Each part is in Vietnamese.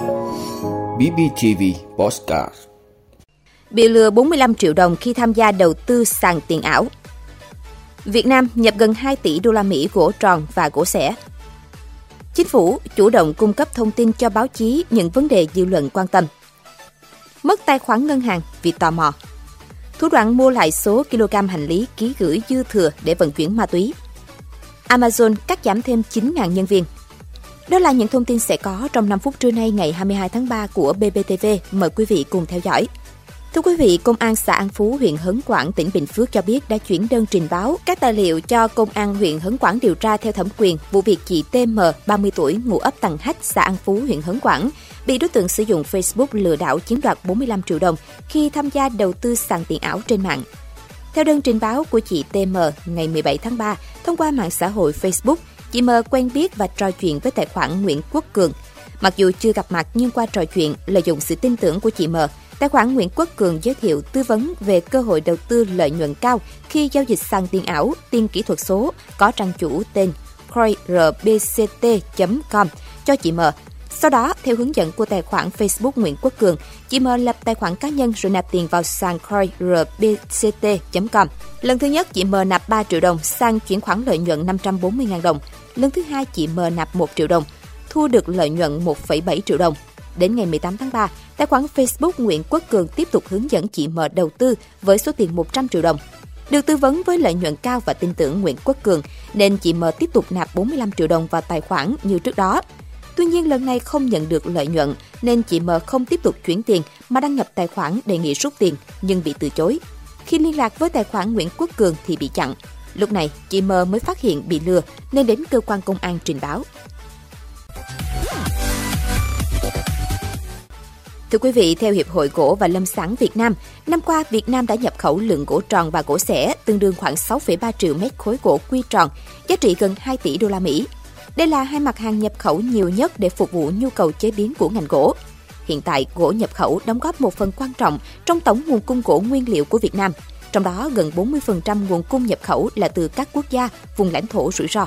BBTV Postcard Bị lừa 45 triệu đồng khi tham gia đầu tư sàn tiền ảo. Việt Nam nhập gần 2 tỷ đô la Mỹ gỗ tròn và gỗ sẻ Chính phủ chủ động cung cấp thông tin cho báo chí những vấn đề dư luận quan tâm. Mất tài khoản ngân hàng vì tò mò. Thủ đoạn mua lại số kg hành lý ký gửi dư thừa để vận chuyển ma túy. Amazon cắt giảm thêm 9.000 nhân viên. Đó là những thông tin sẽ có trong 5 phút trưa nay ngày 22 tháng 3 của BBTV. Mời quý vị cùng theo dõi. Thưa quý vị, Công an xã An Phú, huyện Hấn Quảng, tỉnh Bình Phước cho biết đã chuyển đơn trình báo các tài liệu cho Công an huyện Hấn Quảng điều tra theo thẩm quyền vụ việc chị TM, 30 tuổi, ngụ ấp Tằng Hách, xã An Phú, huyện Hấn Quảng, bị đối tượng sử dụng Facebook lừa đảo chiếm đoạt 45 triệu đồng khi tham gia đầu tư sàn tiền ảo trên mạng. Theo đơn trình báo của chị TM ngày 17 tháng 3, thông qua mạng xã hội Facebook, chị M quen biết và trò chuyện với tài khoản Nguyễn Quốc Cường. Mặc dù chưa gặp mặt nhưng qua trò chuyện, lợi dụng sự tin tưởng của chị M, tài khoản Nguyễn Quốc Cường giới thiệu tư vấn về cơ hội đầu tư lợi nhuận cao khi giao dịch sàn tiền ảo, tiền kỹ thuật số có trang chủ tên coinrbct.com cho chị M sau đó, theo hướng dẫn của tài khoản Facebook Nguyễn Quốc Cường, chị M lập tài khoản cá nhân rồi nạp tiền vào sàn coinrbct.com. Lần thứ nhất, chị M nạp 3 triệu đồng, sang chuyển khoản lợi nhuận 540.000 đồng. Lần thứ hai, chị M nạp 1 triệu đồng, thu được lợi nhuận 1,7 triệu đồng. Đến ngày 18 tháng 3, tài khoản Facebook Nguyễn Quốc Cường tiếp tục hướng dẫn chị M đầu tư với số tiền 100 triệu đồng. Được tư vấn với lợi nhuận cao và tin tưởng Nguyễn Quốc Cường, nên chị M tiếp tục nạp 45 triệu đồng vào tài khoản như trước đó. Tuy nhiên lần này không nhận được lợi nhuận nên chị M không tiếp tục chuyển tiền mà đăng nhập tài khoản đề nghị rút tiền nhưng bị từ chối. Khi liên lạc với tài khoản Nguyễn Quốc Cường thì bị chặn. Lúc này, chị M mới phát hiện bị lừa nên đến cơ quan công an trình báo. Thưa quý vị, theo Hiệp hội Gỗ và Lâm sản Việt Nam, năm qua Việt Nam đã nhập khẩu lượng gỗ tròn và gỗ xẻ tương đương khoảng 6,3 triệu mét khối gỗ quy tròn, giá trị gần 2 tỷ đô la Mỹ. Đây là hai mặt hàng nhập khẩu nhiều nhất để phục vụ nhu cầu chế biến của ngành gỗ. Hiện tại, gỗ nhập khẩu đóng góp một phần quan trọng trong tổng nguồn cung gỗ nguyên liệu của Việt Nam. Trong đó, gần 40% nguồn cung nhập khẩu là từ các quốc gia, vùng lãnh thổ rủi ro.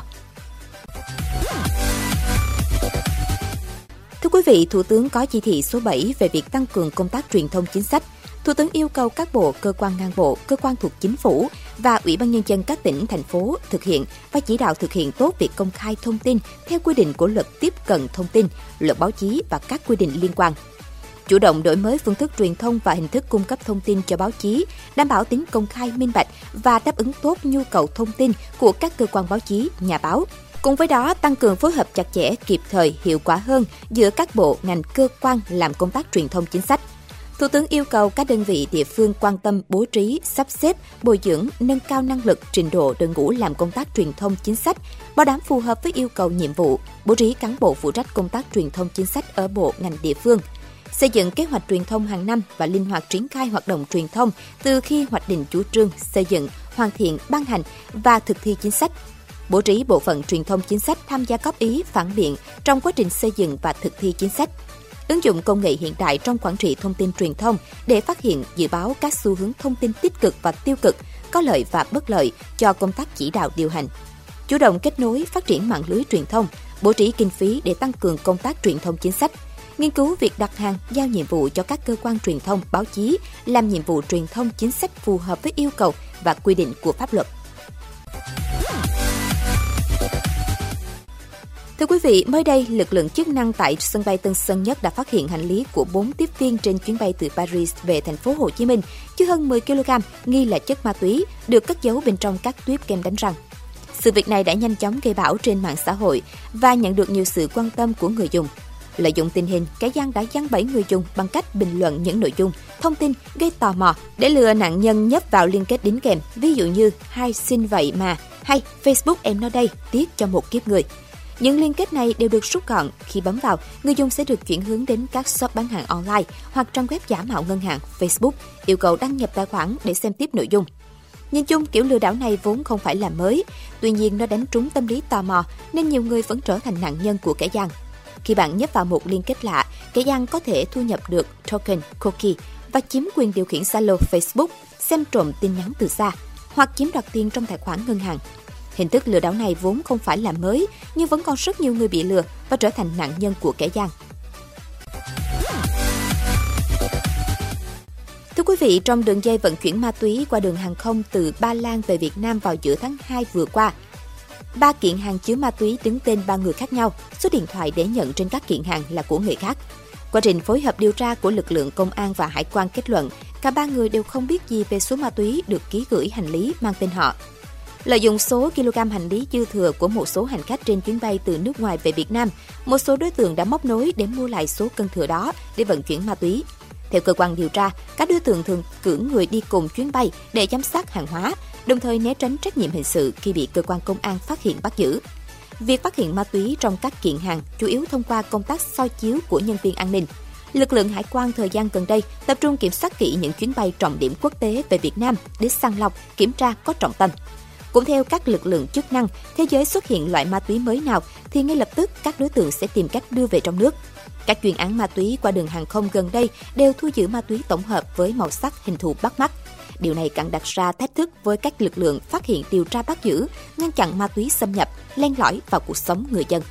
Thưa quý vị, Thủ tướng có chỉ thị số 7 về việc tăng cường công tác truyền thông chính sách. Thủ tướng yêu cầu các bộ, cơ quan ngang bộ, cơ quan thuộc chính phủ và Ủy ban Nhân dân các tỉnh, thành phố thực hiện và chỉ đạo thực hiện tốt việc công khai thông tin theo quy định của luật tiếp cận thông tin, luật báo chí và các quy định liên quan. Chủ động đổi mới phương thức truyền thông và hình thức cung cấp thông tin cho báo chí, đảm bảo tính công khai minh bạch và đáp ứng tốt nhu cầu thông tin của các cơ quan báo chí, nhà báo, Cùng với đó, tăng cường phối hợp chặt chẽ, kịp thời, hiệu quả hơn giữa các bộ, ngành, cơ quan làm công tác truyền thông chính sách. Thủ tướng yêu cầu các đơn vị địa phương quan tâm bố trí, sắp xếp, bồi dưỡng, nâng cao năng lực, trình độ đội ngũ làm công tác truyền thông chính sách, bảo đảm phù hợp với yêu cầu nhiệm vụ, bố trí cán bộ phụ trách công tác truyền thông chính sách ở bộ ngành địa phương, xây dựng kế hoạch truyền thông hàng năm và linh hoạt triển khai hoạt động truyền thông từ khi hoạch định chủ trương, xây dựng, hoàn thiện, ban hành và thực thi chính sách, bố trí bộ phận truyền thông chính sách tham gia góp ý, phản biện trong quá trình xây dựng và thực thi chính sách, ứng dụng công nghệ hiện đại trong quản trị thông tin truyền thông để phát hiện, dự báo các xu hướng thông tin tích cực và tiêu cực, có lợi và bất lợi cho công tác chỉ đạo điều hành. Chủ động kết nối, phát triển mạng lưới truyền thông, bố trí kinh phí để tăng cường công tác truyền thông chính sách, nghiên cứu việc đặt hàng, giao nhiệm vụ cho các cơ quan truyền thông, báo chí làm nhiệm vụ truyền thông chính sách phù hợp với yêu cầu và quy định của pháp luật. Thưa quý vị, mới đây, lực lượng chức năng tại sân bay Tân Sơn Nhất đã phát hiện hành lý của 4 tiếp viên trên chuyến bay từ Paris về thành phố Hồ Chí Minh chứa hơn 10 kg nghi là chất ma túy được cất giấu bên trong các tuyếp kem đánh răng. Sự việc này đã nhanh chóng gây bão trên mạng xã hội và nhận được nhiều sự quan tâm của người dùng. Lợi dụng tình hình, kẻ gian đã giăng bẫy người dùng bằng cách bình luận những nội dung, thông tin gây tò mò để lừa nạn nhân nhấp vào liên kết đính kèm, ví dụ như hai xin vậy mà hay Facebook em nói đây tiếc cho một kiếp người. Những liên kết này đều được rút gọn. Khi bấm vào, người dùng sẽ được chuyển hướng đến các shop bán hàng online hoặc trang web giả mạo ngân hàng, Facebook, yêu cầu đăng nhập tài khoản để xem tiếp nội dung. Nhìn chung, kiểu lừa đảo này vốn không phải là mới, tuy nhiên nó đánh trúng tâm lý tò mò nên nhiều người vẫn trở thành nạn nhân của kẻ gian. Khi bạn nhấp vào một liên kết lạ, kẻ gian có thể thu nhập được token, cookie và chiếm quyền điều khiển Zalo, Facebook, xem trộm tin nhắn từ xa hoặc chiếm đoạt tiền trong tài khoản ngân hàng Hình thức lừa đảo này vốn không phải là mới, nhưng vẫn còn rất nhiều người bị lừa và trở thành nạn nhân của kẻ gian. Thưa quý vị, trong đường dây vận chuyển ma túy qua đường hàng không từ Ba Lan về Việt Nam vào giữa tháng 2 vừa qua, ba kiện hàng chứa ma túy đứng tên ba người khác nhau, số điện thoại để nhận trên các kiện hàng là của người khác. Quá trình phối hợp điều tra của lực lượng công an và hải quan kết luận, cả ba người đều không biết gì về số ma túy được ký gửi hành lý mang tên họ. Lợi dụng số kg hành lý dư thừa của một số hành khách trên chuyến bay từ nước ngoài về Việt Nam, một số đối tượng đã móc nối để mua lại số cân thừa đó để vận chuyển ma túy. Theo cơ quan điều tra, các đối tượng thường cử người đi cùng chuyến bay để giám sát hàng hóa, đồng thời né tránh trách nhiệm hình sự khi bị cơ quan công an phát hiện bắt giữ. Việc phát hiện ma túy trong các kiện hàng chủ yếu thông qua công tác soi chiếu của nhân viên an ninh. Lực lượng hải quan thời gian gần đây tập trung kiểm soát kỹ những chuyến bay trọng điểm quốc tế về Việt Nam để sàng lọc, kiểm tra có trọng tâm. Cũng theo các lực lượng chức năng, thế giới xuất hiện loại ma túy mới nào thì ngay lập tức các đối tượng sẽ tìm cách đưa về trong nước. Các chuyên án ma túy qua đường hàng không gần đây đều thu giữ ma túy tổng hợp với màu sắc hình thù bắt mắt. Điều này càng đặt ra thách thức với các lực lượng phát hiện điều tra bắt giữ, ngăn chặn ma túy xâm nhập, len lỏi vào cuộc sống người dân.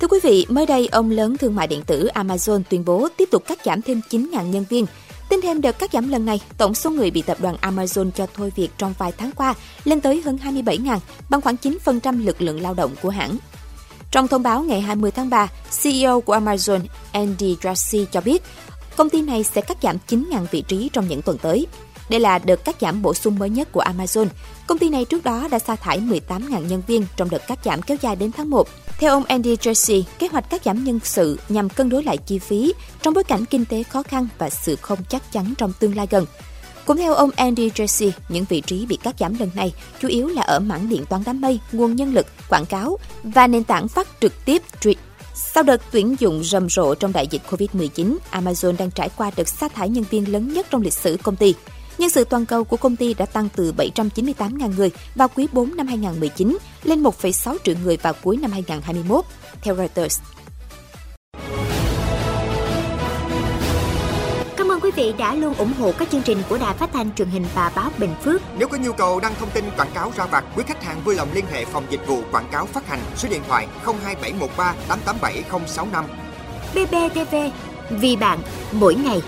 Thưa quý vị, mới đây ông lớn thương mại điện tử Amazon tuyên bố tiếp tục cắt giảm thêm 9.000 nhân viên. Tính thêm đợt cắt giảm lần này, tổng số người bị tập đoàn Amazon cho thôi việc trong vài tháng qua lên tới hơn 27.000, bằng khoảng 9% lực lượng lao động của hãng. Trong thông báo ngày 20 tháng 3, CEO của Amazon Andy Jassy cho biết công ty này sẽ cắt giảm 9.000 vị trí trong những tuần tới. Đây là đợt cắt giảm bổ sung mới nhất của Amazon. Công ty này trước đó đã sa thải 18.000 nhân viên trong đợt cắt giảm kéo dài đến tháng 1. Theo ông Andy Jassy, kế hoạch cắt giảm nhân sự nhằm cân đối lại chi phí trong bối cảnh kinh tế khó khăn và sự không chắc chắn trong tương lai gần. Cũng theo ông Andy Jassy, những vị trí bị cắt giảm lần này chủ yếu là ở mảng điện toán đám mây, nguồn nhân lực, quảng cáo và nền tảng phát trực tiếp Street. Sau đợt tuyển dụng rầm rộ trong đại dịch COVID-19, Amazon đang trải qua đợt sa thải nhân viên lớn nhất trong lịch sử công ty. Nhân sự toàn cầu của công ty đã tăng từ 798.000 người vào quý 4 năm 2019 lên 1,6 triệu người vào cuối năm 2021, theo Reuters. Cảm ơn quý vị đã luôn ủng hộ các chương trình của Đài Phát thanh truyền hình và báo Bình Phước. Nếu có nhu cầu đăng thông tin quảng cáo ra vặt, quý khách hàng vui lòng liên hệ phòng dịch vụ quảng cáo phát hành số điện thoại 02713 887065. BBTV, vì bạn, mỗi ngày.